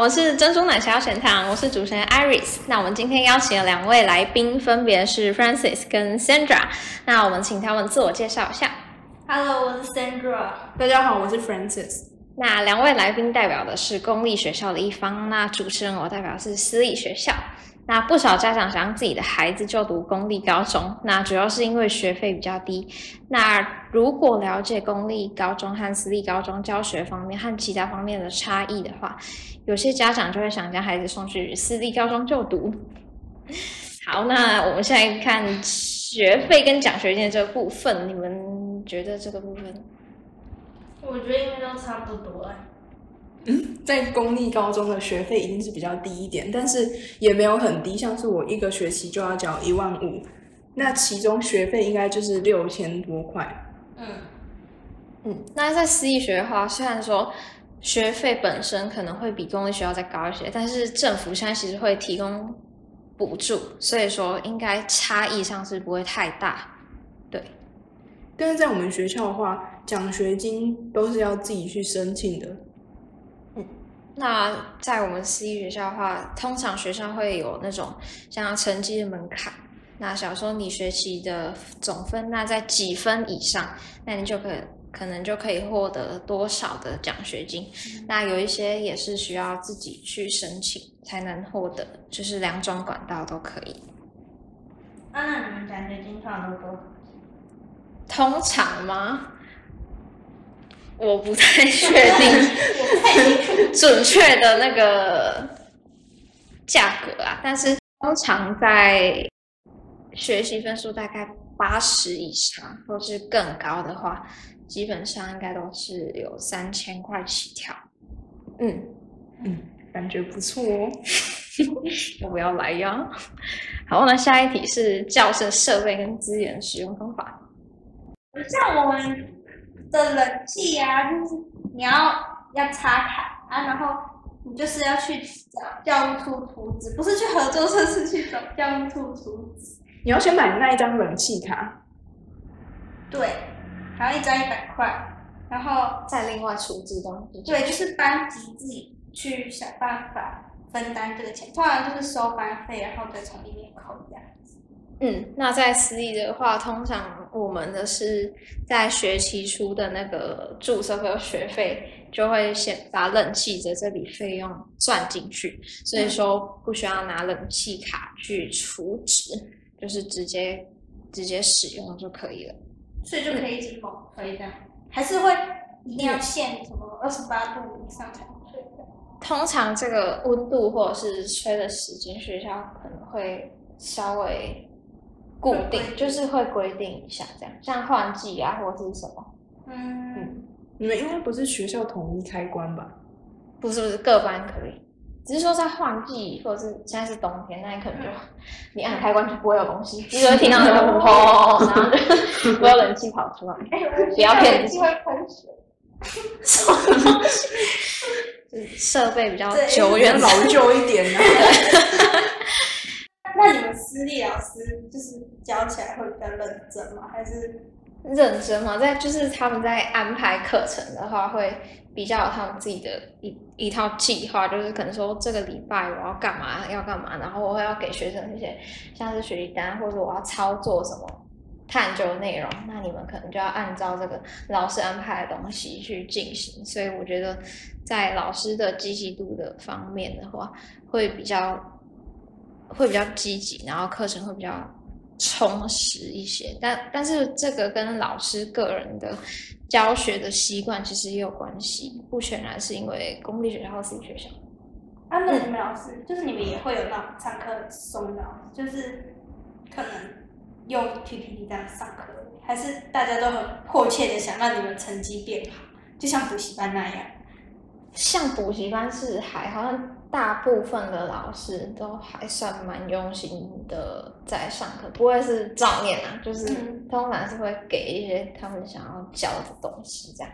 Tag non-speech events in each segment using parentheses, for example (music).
我是珍珠奶茶全糖，我是主持人 Iris。那我们今天邀请了两位来宾，分别是 Francis 跟 Sandra。那我们请他们自我介绍一下。Hello，我是 Sandra。大家好，我是 Francis。那两位来宾代表的是公立学校的一方，那主持人我代表是私立学校。那不少家长想让自己的孩子就读公立高中，那主要是因为学费比较低。那如果了解公立高中和私立高中教学方面和其他方面的差异的话，有些家长就会想将孩子送去私立高中就读。好，那我们现在看学费跟奖学金这个部分，你们觉得这个部分？我觉得应该都差不多哎。在公立高中的学费一定是比较低一点，但是也没有很低，像是我一个学期就要缴一万五，那其中学费应该就是六千多块。嗯，嗯，那在私立学的话，虽然说学费本身可能会比公立学校再高一些，但是政府现在其实会提供补助，所以说应该差异上是不会太大。对，但是在我们学校的话，奖学金都是要自己去申请的。那在我们私立学校的话，通常学校会有那种像成绩的门槛。那假如说你学习的总分那在几分以上，那你就可以可能就可以获得多少的奖学金。那有一些也是需要自己去申请才能获得，就是两种管道都可以。啊，那你们奖学金通常都多少？通常吗？我不太确定准确的那个价格啊，但是通常在学习分数大概八十以上或是更高的话，基本上应该都是有三千块起跳。嗯，嗯，感觉不错哦。(laughs) 要不要来呀？好，那下一题是教室设备跟资源使用方法。像我们的冷气啊，就是你要要插卡啊，然后你就是要去找教务处图纸，不是去合作社，是去找教务处图纸。你要先买那一张冷气卡，对，然后一张一百块，然后再另外出资东西。对，就是班级自己去想办法分担这个钱，通常就是收班费，然后再从里面扣这样子。嗯，那在私立的话，通常我们的是在学期初的那个注册和学费，就会先把冷气的这笔费用算进去，所以说不需要拿冷气卡去储值，就是直接直接使用就可以了。所以就可以一直猛推这样，还是会一定要限什么二十八度以上才能。通常这个温度或者是吹的时间，学校可能会稍微固定，就是会规定一下这样，像换季啊或者是什么。嗯，你们应该不是学校统一开关吧？不是不是，各班可以，只是说在换季或者是现在是冬天，那你可能就你按开关就不会有东西，(laughs) 你只会听到那个轰，然后就 (laughs) 不会有冷气跑出来。哎、不要骗自己机会喷水。(laughs) 什么东西？就是设备比较对久远老旧一点啊。那你们私立老师就是教起来会比较认真吗？还是认真嘛，在就是他们在安排课程的话，会比较有他们自己的一一套计划，就是可能说这个礼拜我要干嘛要干嘛，然后我会要给学生一些像是学习单，或者我要操作什么探究内容，那你们可能就要按照这个老师安排的东西去进行。所以我觉得在老师的积极度的方面的话，会比较会比较积极，然后课程会比较充实一些。但但是这个跟老师个人的教学的习惯其实也有关系，不全然是因为公立学校或私立学校。啊？那你们老师就是你们也会有那种上课很松的老师，就是可能用 PPT 这样上课，还是大家都很迫切的想让你们成绩变好，就像补习班那样？像补习班是还好像大部分的老师都还算蛮用心的在上课，不会是照念啊，就是嗯通常是会给一些他们想要教的东西这样。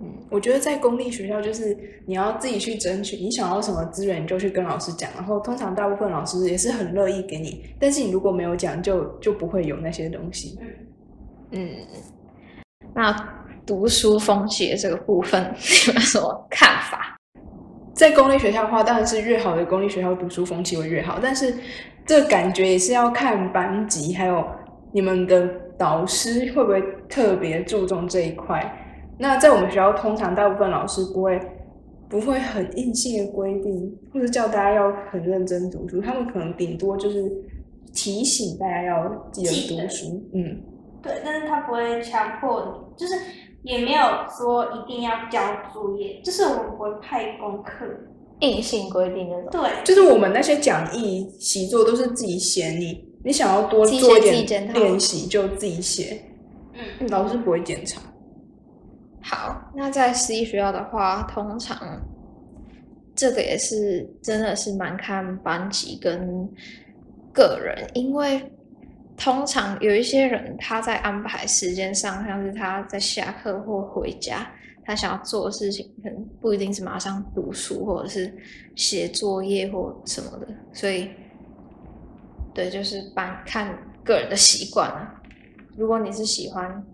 嗯，我觉得在公立学校就是你要自己去争取，你想要什么资源你就去跟老师讲，然后通常大部分老师也是很乐意给你，但是你如果没有讲，就就不会有那些东西。嗯，嗯，那读书风气的这个部分，你们有什么看法？在公立学校的话，当然是越好的公立学校读书风气会越好，但是这感觉也是要看班级，还有你们的导师会不会特别注重这一块。那在我们学校，通常大部分老师不会不会很硬性的规定，或者叫大家要很认真读书，他们可能顶多就是提醒大家要记得读书。嗯，对，但是他不会强迫你，就是也没有说一定要交作业，就是我们不会派功课。硬性规定那种。对，就是我们那些讲义习作都是自己写，你你想要多做一点练习就自己写，嗯，老师不会检查。好，那在私立学校的话，通常这个也是真的是蛮看班级跟个人，因为通常有一些人他在安排时间上，像是他在下课或回家，他想要做的事情，可能不一定是马上读书或者是写作业或什么的，所以对，就是班看个人的习惯啊。如果你是喜欢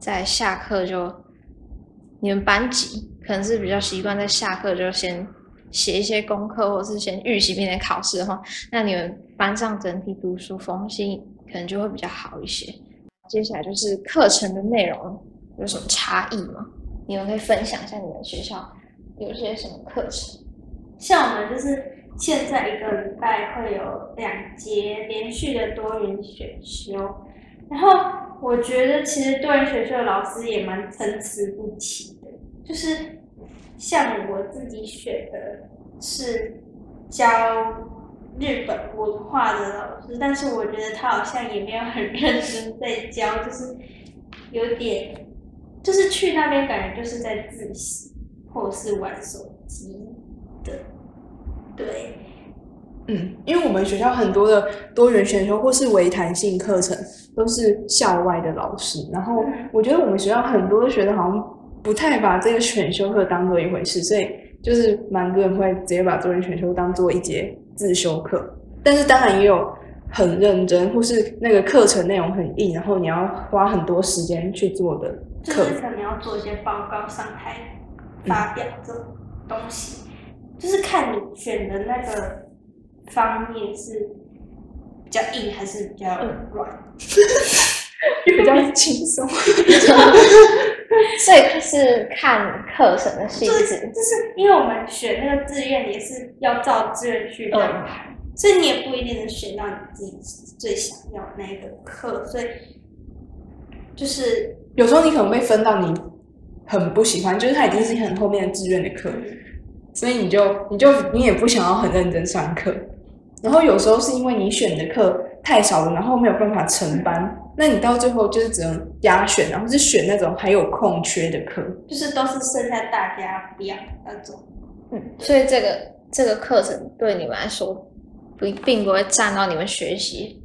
在下课就，你们班级可能是比较习惯在下课就先写一些功课，或是先预习明天考试的话，那你们班上整体读书风气可能就会比较好一些。接下来就是课程的内容有什么差异吗？你们可以分享一下你们学校有些什么课程？像我们就是现在一个礼拜会有两节连续的多元选修，然后我觉得其实多元选修的老师也蛮参差不齐的，就是像我自己选的是教日本文化的老师，但是我觉得他好像也没有很认真在教，就是有点，就是去那边感觉就是在自习或者是玩手机的，对，嗯，因为我们学校很多的多元选修或是微弹性课程都是校外的老师，然后嗯。我觉得我们学校很多的学生好像不太把这个选修课当做一回事，所以就是蛮多人会直接把多元选修当做一节自修课，但是当然也有很认真或是那个课程内容很硬，然后你要花很多时间去做的课就是可能要做一些报告上台发表这种东西，就是看你选的那个方面是比较硬还是比较软。(laughs) 比较轻松。(laughs) (laughs) (laughs) 所以是看课程的性就是质。就是因为我们选那个志愿也是要照志愿去安排，所以你也不一定能选到你自己最想要的那个课，所以就是有时候你可能被分到你很不喜欢，就是它已经是很后面的志愿的课，所以你就你就你也不想要很认真上课。然后有时候是因为你选的课太少了，然后没有办法承班，那你到最后就是只能压选，然后是选那种还有空缺的课。就是都是剩下大家不要那种。嗯，所以这个这个课程对你们来说，不并不会占到你们学习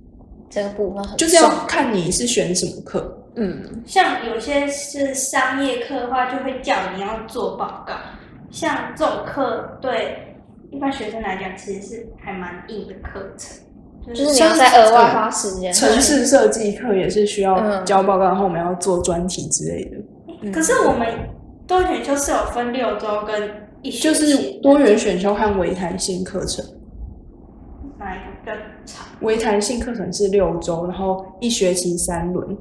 这个部分很重，就是要看你是选什么课。嗯，像有些是商业课的话，就会叫你要做报告。像这种课对一般学生来讲，其实是还蛮硬的课程，就就是你要在额外花时间。城市设计课也是需要嗯交报告，然后我们要做专题之类的。嗯可是我们多元选修是有分六周跟一就，是多元选修和微弹性课程。哪一个比较长？微弹性课程是六周，然后一学期三轮。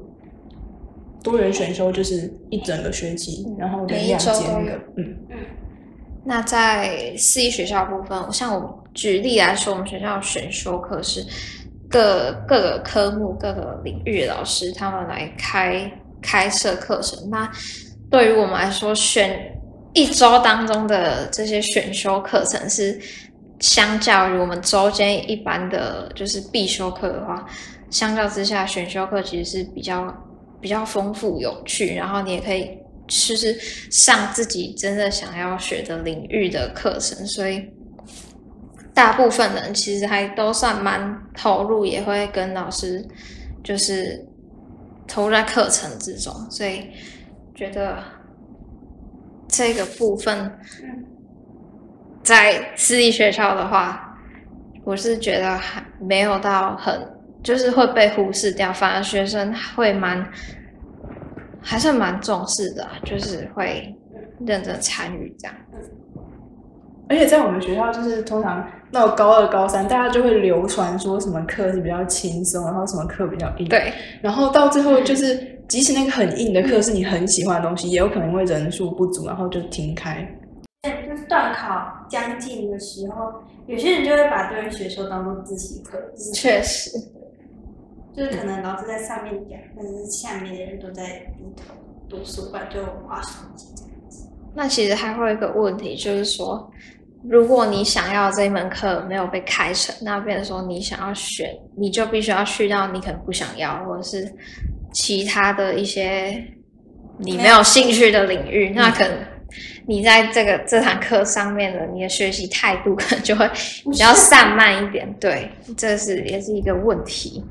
多元选修就是一整个学期，然后每一两周都有节那个，嗯，嗯，那在私立学校部分，像我举例来说，我们学校选修课是各各个科目、各个领域的老师他们来开开设课程。那对于我们来说，选一周当中的这些选修课程是相较于我们周间一般的就是必修课的话，相较之下，选修课其实是比较比较丰富有趣，然后你也可以就是上自己真的想要学的领域的课程，所以大部分人其实还都算蛮投入，也会跟老师就是投入在课程之中，所以觉得这个部分在私立学校的话，我是觉得还没有到很，就是会被忽视掉，反而学生会蛮，还算蛮重视的，就是会认真参与这样。而且在我们学校，就是通常到高二、高三，大家就会流传说什么课是比较轻松，然后什么课比较硬。对，然后到最后就是，即使那个很硬的课是你很喜欢的东西，也有可能因为人数不足，然后就停开。就是断考将近的时候，有些人就会把对人学说当做自习课，就是确实，就是可能老师在上面讲，但是下面的人都在低头读书，不然就划手机这样子。那其实还会有一个问题，就是说，如果你想要这一门课没有被开成，那变成说你想要选，你就必须要去到你可能不想要，或者是其他的一些你没有兴趣的领域，那可能你在这个这堂课上面的你的学习态度可能就会比较散漫一点，对，这是也是一个问题。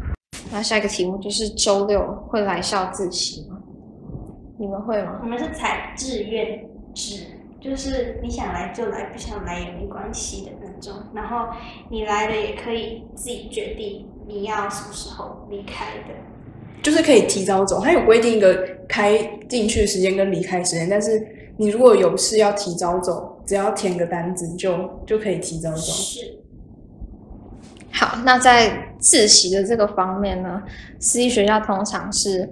那下一个题目就是周六会来校自习吗？你们会吗？我们是采志愿制，就是你想来就来，不想来也没关系的那种。然后你来了也可以自己决定你要什么时候离开的。就是可以提早走，它有规定一个开进去的时间跟离开时间，但是你如果有事要提早走，只要填个单子就就可以提早走。是，好，那在自习的这个方面呢，私立学校通常是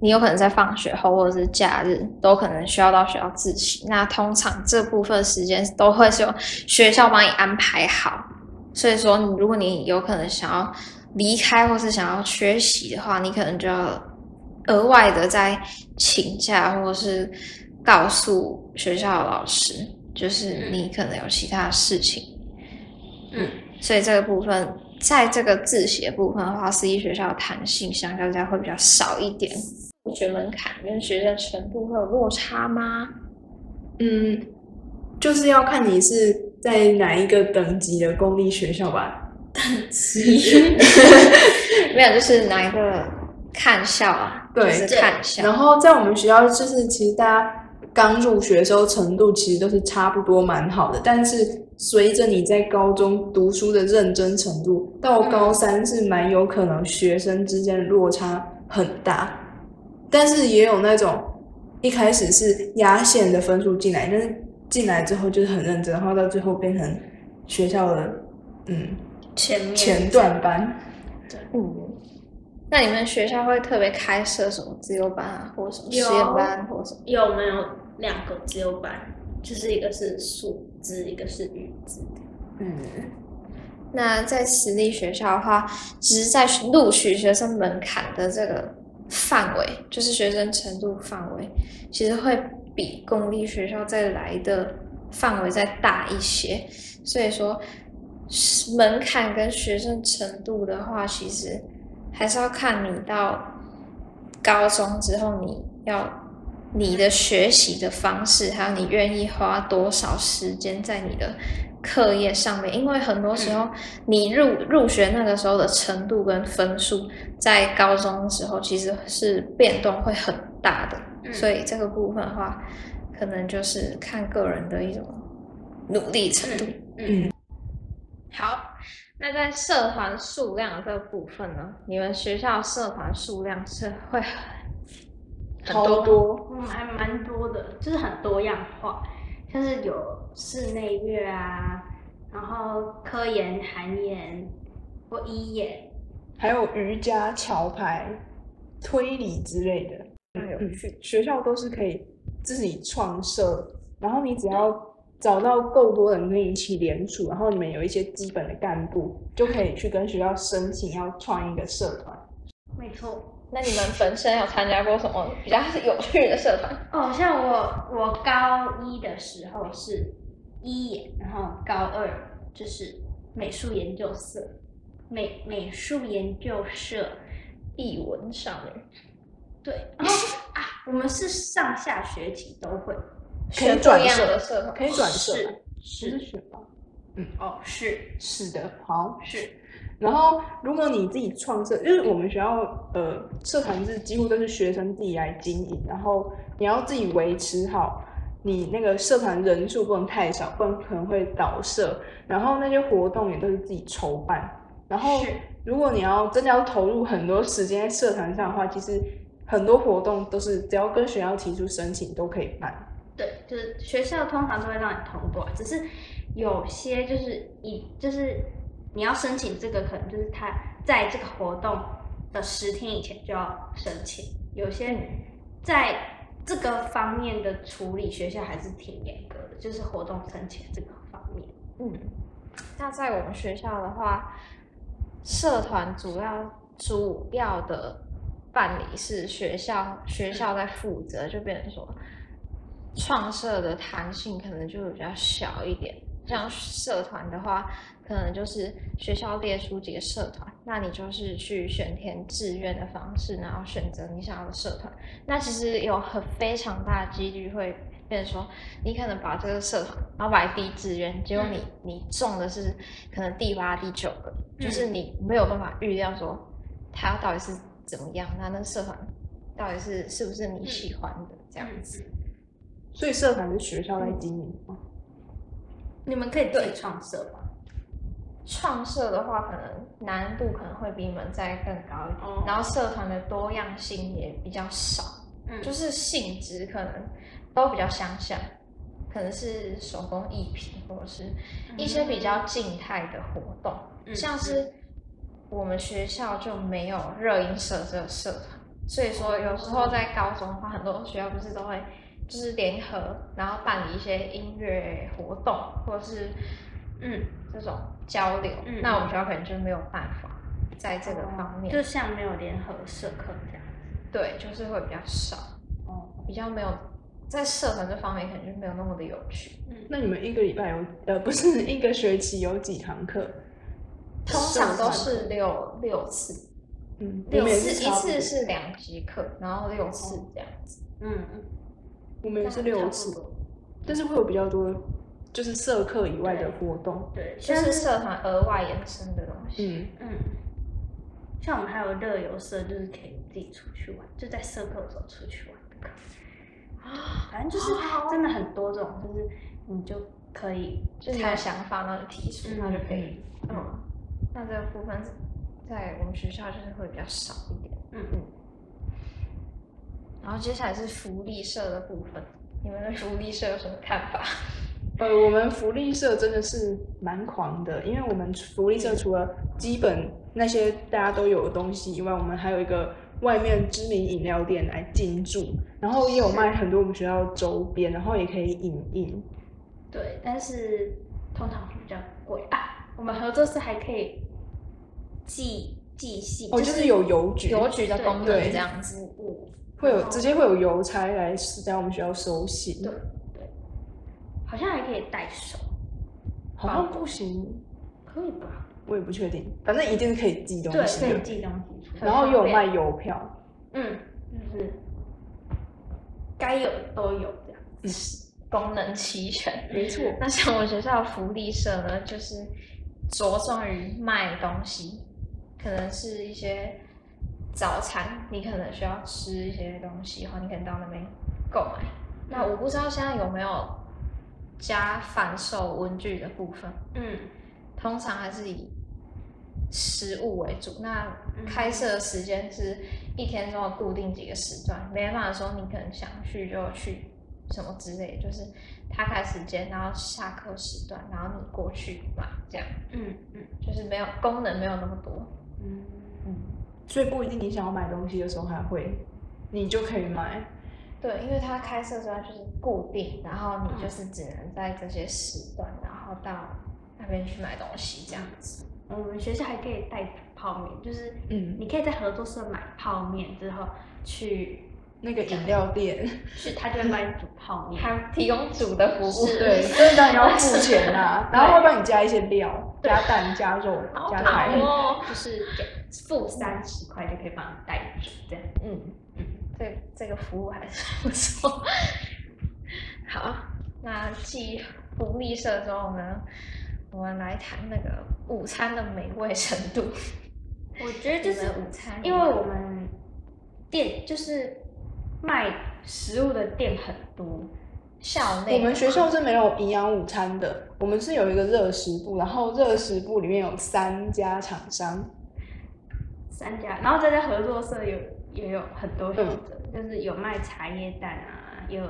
你有可能在放学后或者是假日都可能需要到学校自习。那通常这部分时间都会是由学校帮你安排好。所以说，如果你有可能想要离开或是想要缺席的话，你可能就要额外的再请假，或者是告诉学校的老师，就是你可能有其他事情。嗯，所以这个部分，在这个自习的部分的话，私立学校的弹性相较之下会比较少一点。入学门槛跟学生程度会有落差吗？嗯，就是要看你是在哪一个等级的公立学校吧。等 (laughs) 级没有，就是哪一个看校啊？对就是看校。然后在我们学校，就是其实大家刚入学的时候程度其实都是差不多蛮好的，但是随着你在高中读书的认真程度，到高三是蛮有可能学生之间的落差很大。但是也有那种一开始是压线的分数进来，但是进来之后就是很认真，然后到最后变成学校的嗯前面前段班。嗯，那你们学校会特别开设什么自由班啊，或者什么实有验班，或者什么？有没有两个自由班？就是一个是数字，一个是语字。嗯，那在私立学校的话，只是在录取学生门槛的这个范围，就是学生程度范围，其实会比公立学校再来的范围再大一些。所以说，门槛跟学生程度的话，其实还是要看你到高中之后，你要你的学习的方式，还有你愿意花多少时间在你的课业上面。因为很多时候，你入入学那个时候的程度跟分数，在高中的时候其实是变动会很大的。嗯所以这个部分的话，可能就是看个人的一种努力程度。嗯，好，那在社团数量这个部分呢，你们学校社团数量是会很很超多多。嗯，还蛮多的，就是很多样化，像是有室内乐啊，然后科研、韩研或医研，还有瑜伽、桥牌、推理之类的。很有趣。学校都是可以自己创设，然后你只要找到够多人跟你一起联署，然后你们有一些基本的干部，就可以去跟学校申请要创一个社团。没错。那你们本身有参加过什么比较有趣的社团？哦，像我我高一的时候是一研，然后高二就是美术研究社，美美术研究社，艺文上面对，然后啊，我们是上下学期都会，可以转社的社团，可以转社，是是吧？哦是是的，好。是，然后，如果你自己创社，就是我们学校呃社团是几乎都是学生自己来经营，然后你要自己维持好你那个社团人数不能太少，不然可能会倒社。然后那些活动也都是自己筹办。然后如果你要真的要投入很多时间在社团上的话，其实很多活动都是只要跟学校提出申请都可以办。对，就是学校通常都会让你通过，只是有些就是以就是你要申请这个，可能就是他在这个活动的十天以前就要申请。有些在这个方面的处理，学校还是挺严格的，就是活动申请这个方面。嗯，那在我们学校的话，社团主要主要的办理是学校学校在负责，就变成说创社的弹性可能就比较小一点。像社团的话，可能就是学校列出几个社团，那你就是去选填志愿的方式，然后选择你想要的社团。那其实有很非常大的几率会变成说，你可能把这个社团，然后摆第一志愿，结果你你中的是可能第八、第九个，就是你没有办法预料说他到底是怎么样，那那社团到底是是不是你喜欢的这样子。所以社团是学校在经营吗？你们可以自己创社吗？创社的话，可能难度可能会比你们再更高一点，哦。然后社团的多样性也比较少，嗯。就是性质可能都比较相像，可能是手工艺品或者是一些比较静态的活动，嗯。像是我们学校就没有热音社这个社团，所以说有时候在高中的话，很多学校不是都会就是联合，然后办理一些音乐活动或者是嗯，这种交流，嗯那我们学校可能就没有办法在这个方面，就像没有联合社课这样。对，就是会比较少，哦，比较没有在社团这方面可能就没有那么的有趣。那你们一个礼拜有呃不是一个学期有几堂课？通常都是六六次，嗯，我六次一次是两节课，然后六次这样子。嗯嗯，我们也是六次。但是会有比较多就是社课以外的活动。对，就像是社团额外延伸的东西。嗯，嗯，像我们还有乐游社，就是可以自己出去玩，就在社课的时候出去玩的课。反正就是真的很多这种，就是你就可以就是你有想法，然后就提出，嗯那就可以。嗯，那这个部分在我们学校就是会比较少一点。嗯嗯。然后接下来是福利社的部分，你们对福利社有什么看法？呃，我们福利社真的是蛮狂的，因为我们福利社除了基本那些大家都有的东西以外，我们还有一个外面知名饮料店来进驻，然后也有卖很多我们学校周边，然后也可以影印。对，但是通常会比较贵啊。我们合作社还可以寄寄信，哦，就是有邮局，邮局的功能对这样子。物，会有直接会有邮差来是在我们学校收信。对对，好像还可以代收，好像不行，可以吧？我也不确定，反正一定是可以寄东，西的。可以寄东西出。然后又有卖邮票，嗯，就是该有的都有这样。功能齐全。没错。那像我们学校的福利社呢，就是着重于卖东西，可能是一些早餐，你可能需要吃一些东西然后，你可能到那边购买。那我不知道现在有没有加贩售文具的部分，嗯，通常还是以食物为主。那嗯开设的时间是一天中的固定几个时段，没办法说你可能想去就去什么之类，就是他开时间，然后下课时段，然后你过去嘛，这样嗯嗯就是没有功能没有那么多。嗯嗯，所以不一定你想要买东西的时候还会，你就可以买。对，因为它开设时段就是固定，然后你就是只能在这些时段，然后到那边去买东西这样子。我们学校还可以带煮泡面，就是嗯，你可以在合作社买泡面之后去那个饮料店，去，他就会帮你煮泡 (laughs) 面。他提供煮的服务，是对，所以当然要付钱啦，(laughs) 然后会帮你加一些料，加蛋、加肉、加菜。哦。就是给付三十块就可以帮你带煮这样。嗯嗯，这这个服务还是不错。(laughs) 好，那继福利社之后呢，我们来谈那个午餐的美味程度。我觉得就是午餐，因为我们店就是卖食物的店很多，校内我们学校是没有营养午餐的，我们是有一个热食部，然后热食部里面有三家厂商，三家，然后这家合作社有也有很多选择，就是有卖茶叶蛋啊，有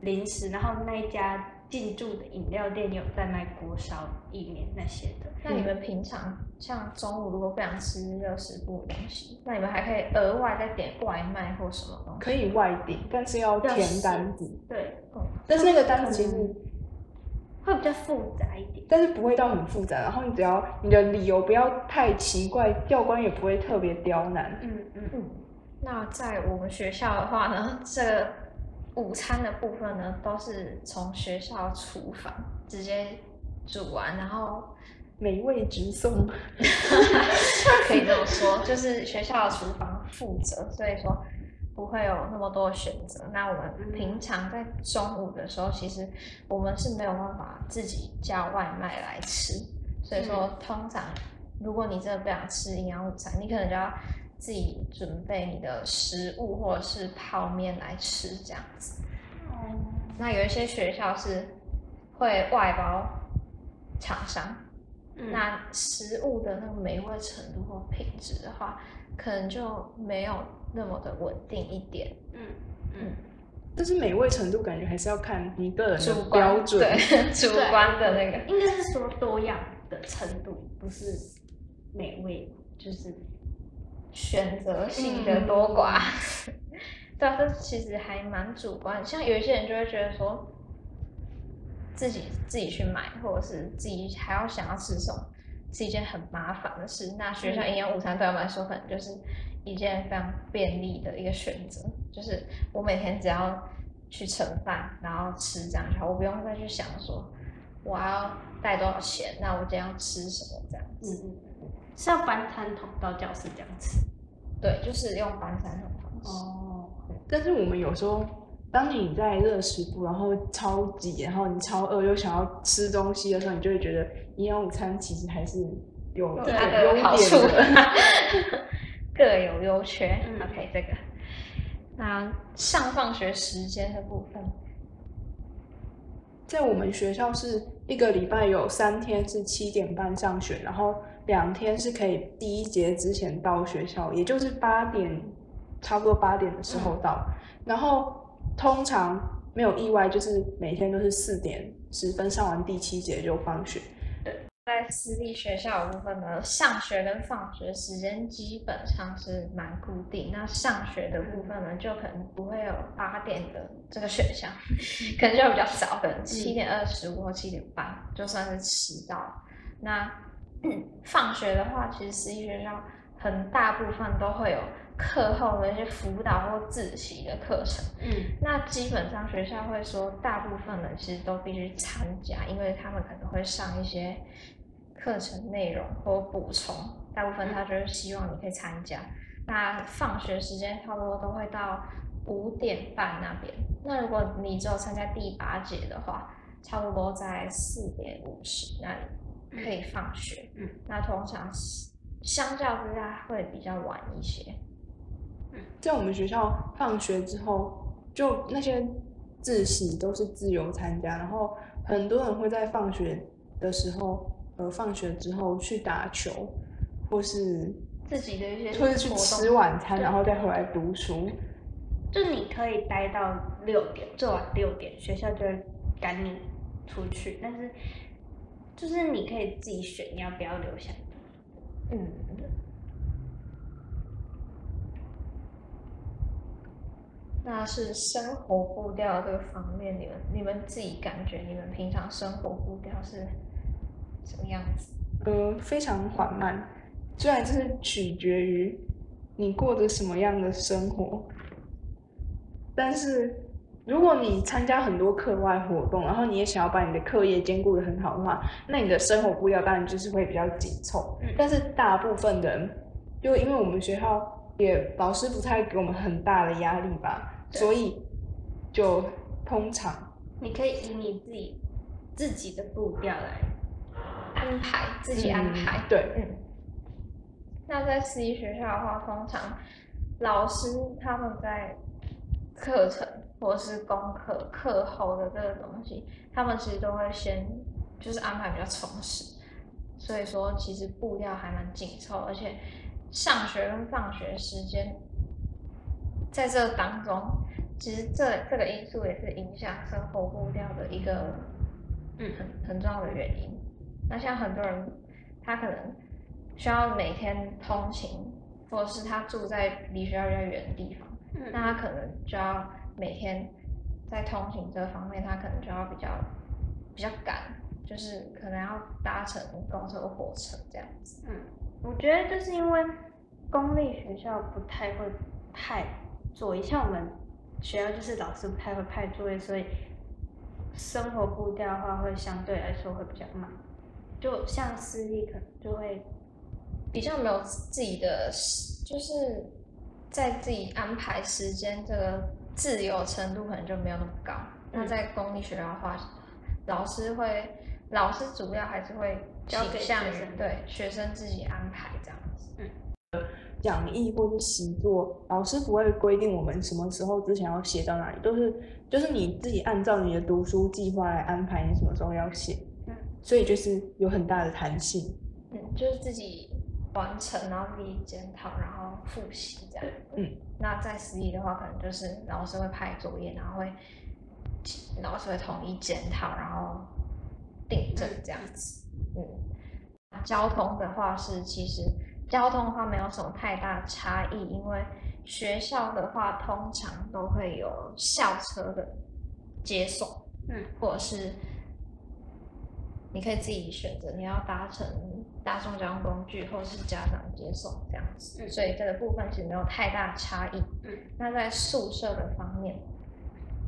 零食，然后那一家进驻的饮料店有在卖锅烧意面那些的。那你们平常像中午如果不想吃热食部的东西，那你们还可以额外再点外卖或什么东西？可以外点，但是要填单子。对，嗯，但是那个单子其实，会比较复杂一点。但是不会到很复杂。然后你只要你的理由不要太奇怪，教官也不会特别刁难。嗯嗯嗯，那在我们学校的话呢，这午餐的部分呢，都是从学校厨房直接煮完，然后美味直送。(laughs) 可以这么说，就是学校的厨房负责，所以说不会有那么多的选择。那我们平常在中午的时候，其实我们是没有办法自己叫外卖来吃，所以说通常如果你真的不想吃营养午餐，你可能就要自己准备你的食物或者是泡面来吃这样子。哦，那有一些学校是会外包厂商。嗯那食物的那个美味程度或品质的话，可能就没有那么的稳定一点。嗯嗯，但是美味程度感觉还是要看你个人的标准。对 (laughs) 主观的那个，应该是说多样的程度，不是美味，就是选择性的多寡。(laughs) 对啊，这其实还蛮主观。像有一些人就会觉得说，自己自己去买，或者是自己还要想要吃什么，是一件很麻烦的事。那学校营养午餐对我们来说，可能就是一件非常便利的一个选择，就是我每天只要去盛饭，然后吃这样就好，我不用再去想说我要带多少钱，那我今天要吃什么这样子。是要搬餐桶到教室这样吃。对，就是用搬餐桶方式。哦，但是我们有时候，当你在热食部，然后超级，然后你超饿又想要吃东西的时候，你就会觉得营养午餐其实还是有优好处点的。(laughs) 各有优缺。嗯 OK，这个。那上放学时间的部分，在我们学校是一个礼拜有三天是七点半上学，然后两天是可以第一节之前到学校，也就是八点，差不多八点的时候到。然后通常没有意外，就是每天都是四点十分上完第七节就放学。在私立学校的部分呢，上学跟放学时间基本上是蛮固定。那上学的部分呢，就可能不会有八点的这个选项，(laughs) 可能就会比较早，可能七点二十五或七点半，就算是迟到。那、嗯放学的话，其实私立学校很大部分都会有课后的一些辅导或自习的课程。嗯那基本上学校会说，大部分人其实都必须参加，因为他们可能会上一些课程内容或补充，大部分他就是希望你可以参加。那放学时间差不多都会到五点半那边。那如果你只有参加第八节的话，差不多在四点五十那里可以放学。嗯，那通常是相较之下会比较晚一些。在我们学校放学之后，就那些自习都是自由参加，然后很多人会在放学的时候，呃，放学之后去打球，或是自己的一些或是去吃晚餐，然后再回来读书。就你可以待到六点，最晚六点，学校就会赶你出去。但是，就是你可以自己选你要不要留下来。嗯，那是生活步调这个方面，你们你们自己感觉你们平常生活步调是什么样子？呃，非常缓慢。虽然这是取决于你过着什么样的生活，但是如果你参加很多课外活动，然后你也想要把你的课业兼顾的很好的话，那你的生活步调当然就是会比较紧凑。嗯但是大部分人，就因为我们学校也老师不太给我们很大的压力吧，所以就通常你可以以你自己自己的步调来。安排自己安排。嗯对，嗯。那在私立学校的话，通常老师他们在课程或是功课课后的这个东西，他们其实都会先就是安排比较充实，所以说其实步调还蛮紧凑，而且上学跟放学时间在这当中，其实这这个因素也是影响生活步调的一个嗯很很重要的原因。那像很多人，他可能需要每天通勤，或者是他住在离学校比较远的地方，嗯那他可能就要每天在通勤这方面，他可能就要比较比较赶，就是可能要搭乘公车、火车这样子。嗯，我觉得就是因为公立学校不太会派作业，像我们学校就是老师不太会派作业，所以生活步调的话会相对来说会比较慢。就像私立可能就会，比较没有自己的，就是在自己安排时间这个自由程度可能就没有那么高。那在公立学校的话，老师会，老师主要还是会交给倾向于学生对学生自己安排这样子。嗯讲义或是习作，老师不会规定我们什么时候之前要写到哪里，都是就是你自己按照你的读书计划来安排你什么时候要写，嗯所以就是有很大的弹性。嗯，就是自己完成，然后自己检讨，然后复习这样。嗯，那在私立的话，可能就是老师会派作业，然后会老师会统一检讨，然后订正这样子。嗯，交通的话是其实交通的话没有什么太大差异，因为学校的话通常都会有校车的接送。嗯，或者是你可以自己选择你要搭乘大众交通工具，或是家长接送这样子，嗯所以这个部分其实没有太大差异。嗯，那在宿舍的方面，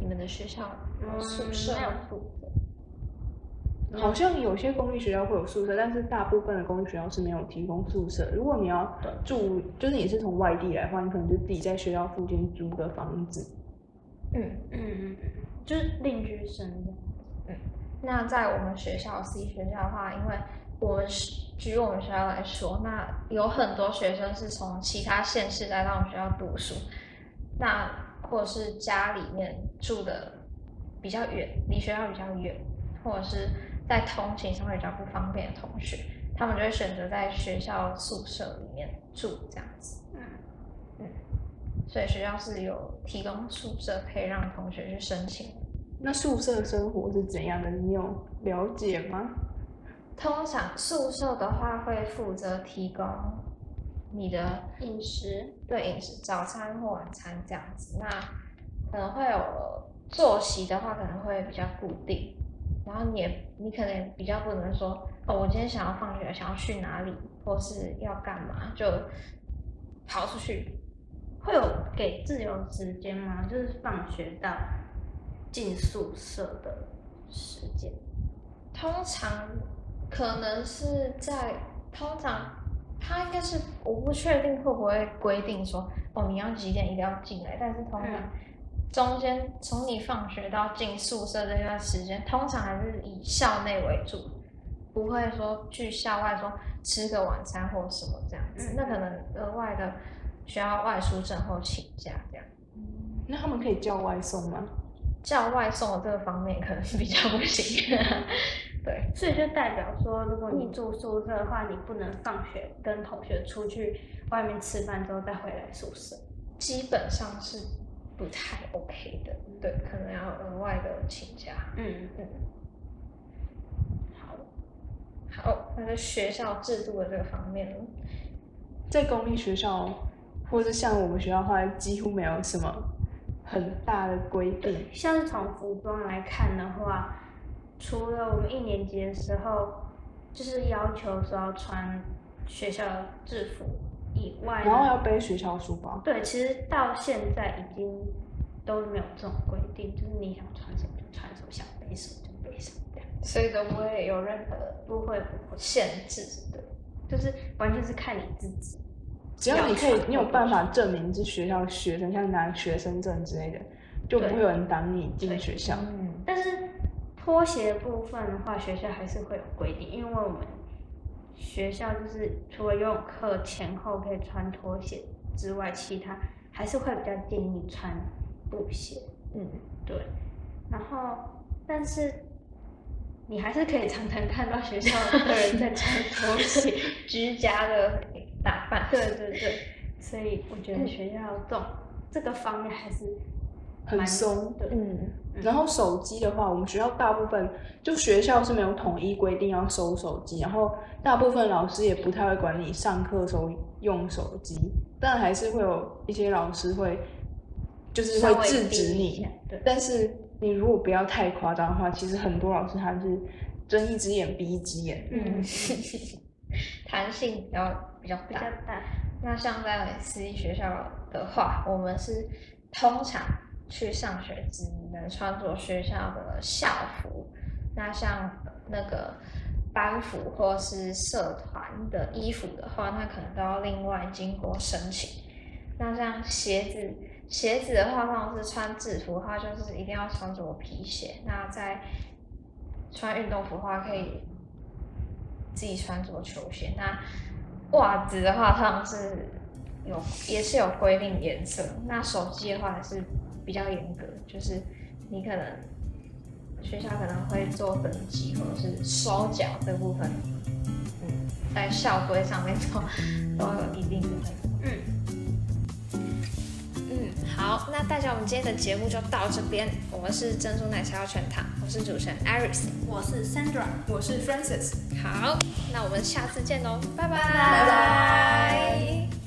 你们的学校有宿舍没有吗？宿舍，好像有些公立学校会有宿舍，但是大部分的公立学校是没有提供宿舍。如果你要住，就是你是从外地来的话，你可能就自己在学校附近租个房子。嗯，嗯嗯嗯，就是另居生这样。那在我们学校 C 学校的话，因为我们是举我们学校来说，那有很多学生是从其他县市来到我们学校读书，那或者是家里面住的比较远，离学校比较远，或者是在通勤上会比较不方便的同学，他们就会选择在学校宿舍里面住这样子。嗯所以学校是有提供宿舍可以让同学去申请的。那宿舍生活是怎样的？你有了解吗？通常宿舍的话会负责提供你的饮食，对饮食早餐或晚餐这样子，那可能会有作息的话可能会比较固定，然后你也你可能比较不能说哦，我今天想要放学，想要去哪里，或是要干嘛就跑出去。会有给自由时间吗？就是放学到进宿舍的时间。通常可能是在通常他应该是我不确定会不会规定说哦你要几点一定要进来，但是通常嗯中间从你放学到进宿舍这段时间，通常还是以校内为主，不会说去校外说吃个晚餐或什么这样子，嗯那可能额外的需要外出证或请假这样。那他们可以叫外送吗？叫外送的这个方面可能是比较不行，(laughs) 对。所以就代表说，如果你住宿舍的话，你不能放学跟同学出去外面吃饭之后再回来宿舍。基本上是不太 OK 的，对，可能要额外的请假。嗯嗯，好，好，那在学校制度的这个方面呢，在公立学校，或者像我们学校的话，几乎没有什么很大的规定。像是从服装来看的话，除了我们一年级的时候，就是要求说要穿学校的制服以外，然后要背学校书包。对，其实到现在已经都没有这种规定，就是你想穿什么就穿什么，想背什么就背什么这样。所以都不会有任何不会不会，限制。的，就是完全是看你自己。只要你可以你有办法证明是学校学生，像拿学生证之类的，就不会有人挡你进学校。嗯，但是拖鞋的部分的话，学校还是会有规定，因为我们学校就是除了游泳课前后可以穿拖鞋之外，其他还是会比较建议穿布鞋。嗯，对，然后但是你还是可以常常看到学校的人在穿 (laughs) 拖鞋。居家的打扮。对对对，所以我觉得学校这种这个方面还是很松。的，嗯，然后手机的话，我们学校大部分就学校是没有统一规定要收手机，然后大部分老师也不太会管你上课时候用手机，但还是会有一些老师会就是会制止你。对，但是你如果不要太夸张的话，其实很多老师他是睁一只眼闭一只眼。嗯，(laughs) 弹性要比较大。比较大。那像在私立学校的话，我们是通常去上学只能穿着学校的校服。那像那个班服或是社团的衣服的话，那可能都要另外经过申请。那像鞋子，鞋子的话，通常是穿制服的话，就是一定要穿着皮鞋。那在穿运动服的话，可以自己穿着球鞋。那袜子的话，他们是有也是有规定颜色。那手机的话还是比较严格，就是你可能学校可能会做登记或者是收缴这部分，嗯，在校规上面都都有一定的。嗯，好，那大家我们今天的节目就到这边。我们是珍珠奶茶要全糖，我是主持人 Iris。我是 Sandra。我是 Francis。好，那我们下次见喽，拜拜，拜拜